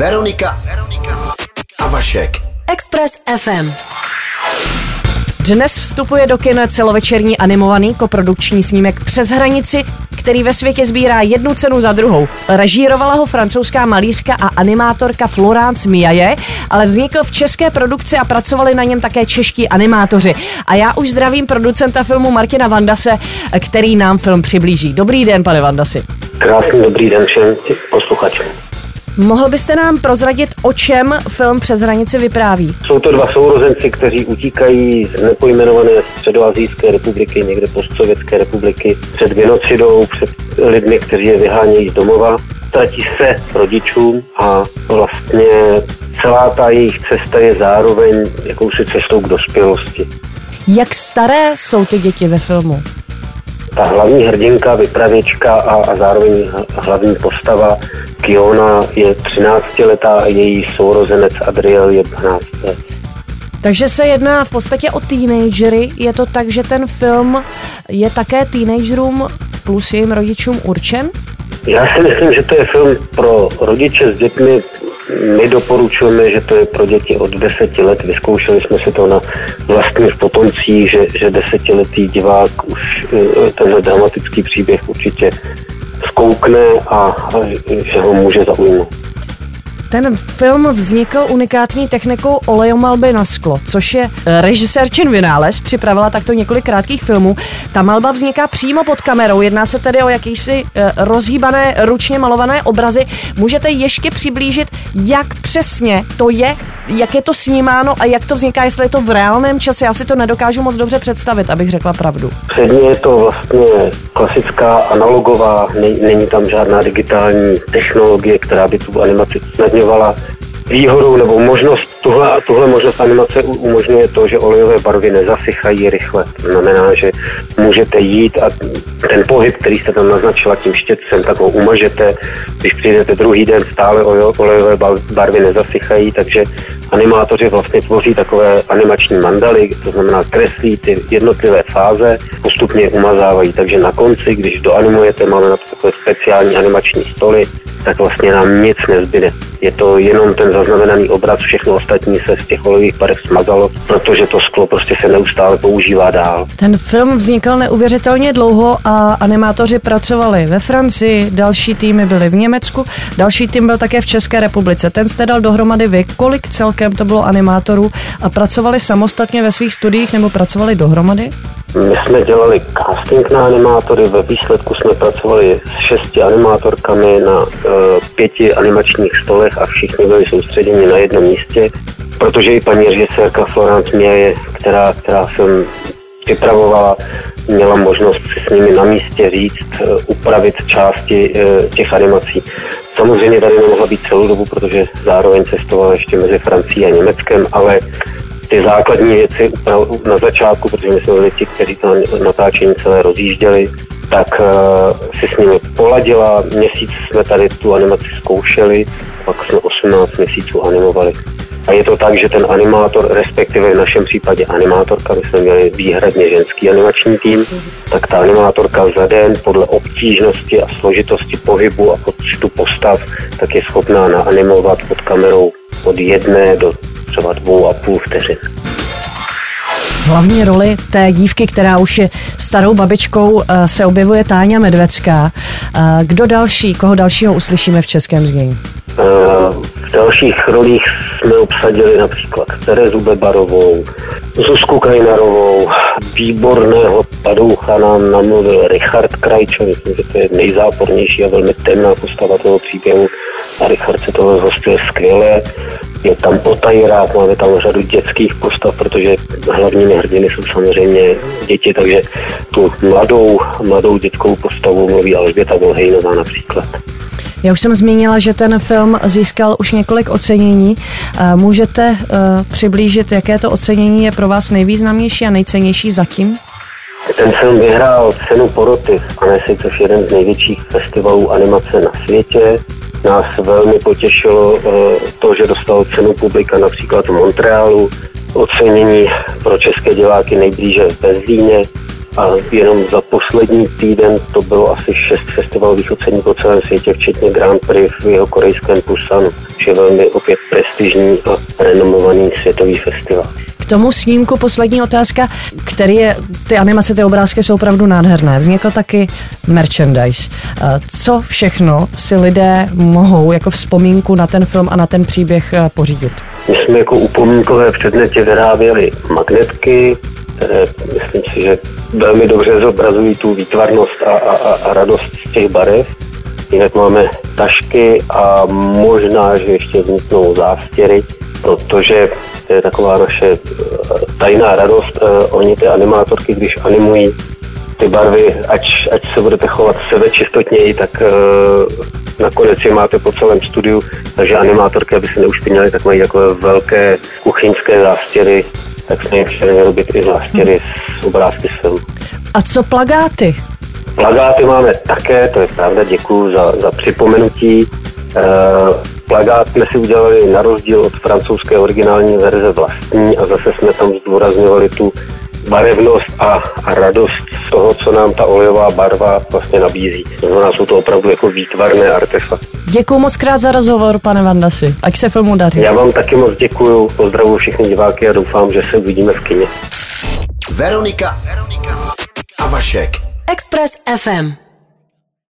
Veronika a Vašek. Express FM. Dnes vstupuje do kin celovečerní animovaný koprodukční snímek Přes hranici, který ve světě sbírá jednu cenu za druhou. Režírovala ho francouzská malířka a animátorka Florence Miaje, ale vznikl v české produkci a pracovali na něm také čeští animátoři. A já už zdravím producenta filmu Martina Vandase, který nám film přiblíží. Dobrý den, pane Vandasi. Krásný dobrý den všem posluchačům. Mohl byste nám prozradit, o čem film Přes hranici vypráví? Jsou to dva sourozenci, kteří utíkají z nepojmenované středoazijské republiky, někde postsovětské republiky, před genocidou, před lidmi, kteří je vyhánějí z domova. Tratí se rodičům a vlastně celá ta jejich cesta je zároveň jakousi cestou k dospělosti. Jak staré jsou ty děti ve filmu? ta hlavní hrdinka, vypravěčka a, a zároveň hlavní postava Kiona je 13 letá a její sourozenec Adriel je 12 let. Takže se jedná v podstatě o teenagery. Je to tak, že ten film je také teenagerům plus jejím rodičům určen? Já si myslím, že to je film pro rodiče s dětmi my doporučujeme, že to je pro děti od deseti let. Vyzkoušeli jsme si to na vlastních potomcích, že, že desetiletý divák už eh, tenhle dramatický příběh určitě zkoukne a, a že ho může zaujmout. Ten film vznikl unikátní technikou olejomalby na sklo, což je eh, režisér Čen Vynález, připravila takto několik krátkých filmů. Ta malba vzniká přímo pod kamerou, jedná se tedy o jakýsi eh, rozhýbané, ručně malované obrazy. Můžete ještě přiblížit, jak přesně to je, jak je to snímáno a jak to vzniká, jestli je to v reálném čase. Já si to nedokážu moc dobře představit, abych řekla pravdu. Předně je to vlastně klasická analogová, není tam žádná digitální technologie, která by tu animaci snadně umožňovala výhodou nebo možnost, tuhle, tuhle možnost animace umožňuje to, že olejové barvy nezasychají rychle. To znamená, že můžete jít a ten pohyb, který jste tam naznačila tím štětcem, tak ho umažete. Když přijdete druhý den, stále olejové barvy nezasychají, takže animátoři vlastně tvoří takové animační mandaly, to znamená kreslí ty jednotlivé fáze, postupně umazávají. Takže na konci, když doanimujete, máme na to takové speciální animační stoly, tak vlastně nám nic nezbyde. Je to jenom ten zaznamenaný obraz, všechno ostatní se z těch olejových barev smazalo, protože to sklo prostě se neustále používá dál. Ten film vznikal neuvěřitelně dlouho a animátoři pracovali ve Francii, další týmy byly v Německu, další tým byl také v České republice. Ten jste dal dohromady vy, kolik celkem to bylo animátorů a pracovali samostatně ve svých studiích nebo pracovali dohromady? My jsme dělali casting na animátory, ve výsledku jsme pracovali s šesti animátorkami na uh, pěti animačních stolech a všichni byli soustředěni na jednom místě, protože i paní režisérka Florence Měje, která, která jsem připravovala, měla možnost si s nimi na místě říct, uh, upravit části uh, těch animací. Samozřejmě tady nemohla být celou dobu, protože zároveň cestovala ještě mezi Francií a Německem, ale ty základní věci na začátku, protože my jsme byli ti, kteří to natáčení celé rozjížděli, tak uh, si s nimi poladila, měsíc jsme tady tu animaci zkoušeli, pak jsme 18 měsíců animovali. A je to tak, že ten animátor, respektive v našem případě animátorka, my jsme měli výhradně ženský animační tým, tak ta animátorka za den podle obtížnosti a složitosti pohybu a počtu postav, tak je schopná naanimovat pod kamerou od jedné do třeba dvou a půl vteřin. Hlavní roli té dívky, která už je starou babičkou, eh, se objevuje Táňa Medvecká. Eh, kdo další, koho dalšího uslyšíme v českém znění? Eh, v dalších rolích jsme obsadili například Terezu Bebarovou, Zuzku Kajnarovou, výborného padoucha nám namluvil Richard Krajčo, myslím, že to je nejzápornější a velmi temná postava toho příběhu Richard se toho zhostil skvěle je tam Otajrák, máme tam řadu dětských postav, protože hlavními hrdiny jsou samozřejmě děti, takže tu mladou, mladou dětskou postavu mluví Alžběta Volhejnová například. Já už jsem zmínila, že ten film získal už několik ocenění. Můžete uh, přiblížit, jaké to ocenění je pro vás nejvýznamnější a nejcennější zatím? Ten film vyhrál cenu poroty a Annecy, což je jeden z největších festivalů animace na světě. Nás velmi potěšilo eh, to, že dostal cenu publika například v Montrealu, ocenění pro české diváky nejblíže ve Zlíně a jenom za poslední týden to bylo asi šest festivalových ocení po celém světě, včetně Grand Prix v jeho korejském Pusanu, což je velmi opět prestižní a renomovaný světový festival. K tomu snímku poslední otázka, který je, ty animace, ty obrázky jsou opravdu nádherné. Vznikl taky merchandise. Eh, co všechno si lidé mohou jako vzpomínku na ten film a na ten příběh eh, pořídit? My jsme jako upomínkové předmětě vyráběli magnetky, které myslím si, že velmi dobře zobrazují tu výtvarnost a, a, a radost z těch barev. Jinak máme tašky a možná, že ještě vzniknou zástěry, protože to je taková naše eh, tajná radost. Eh, oni ty animátorky, když animují ty barvy, ať, ať se budete chovat sebečistotněji, tak uh, nakonec je máte po celém studiu, takže animátorky, aby se neušpinily, tak mají takové velké kuchyňské zástěry, tak jsme jim chtěli vyrobit i zástěry z obrázky s filmu. A co plagáty? Plagáty máme také, to je pravda, děkuji za, za připomenutí. E, plagát jsme si udělali na rozdíl od francouzské originální verze vlastní a zase jsme tam zdůrazňovali tu barevnost a, a radost z toho, co nám ta olejová barva vlastně nabízí. To znamená, jsou to opravdu jako výtvarné artefakty. Děkuji moc krát za rozhovor, pane Vandasi. Ať se filmu daří. Já vám taky moc děkuji, pozdravuji všechny diváky a doufám, že se uvidíme v kině. Veronika, Veronika a Vašek. Express FM.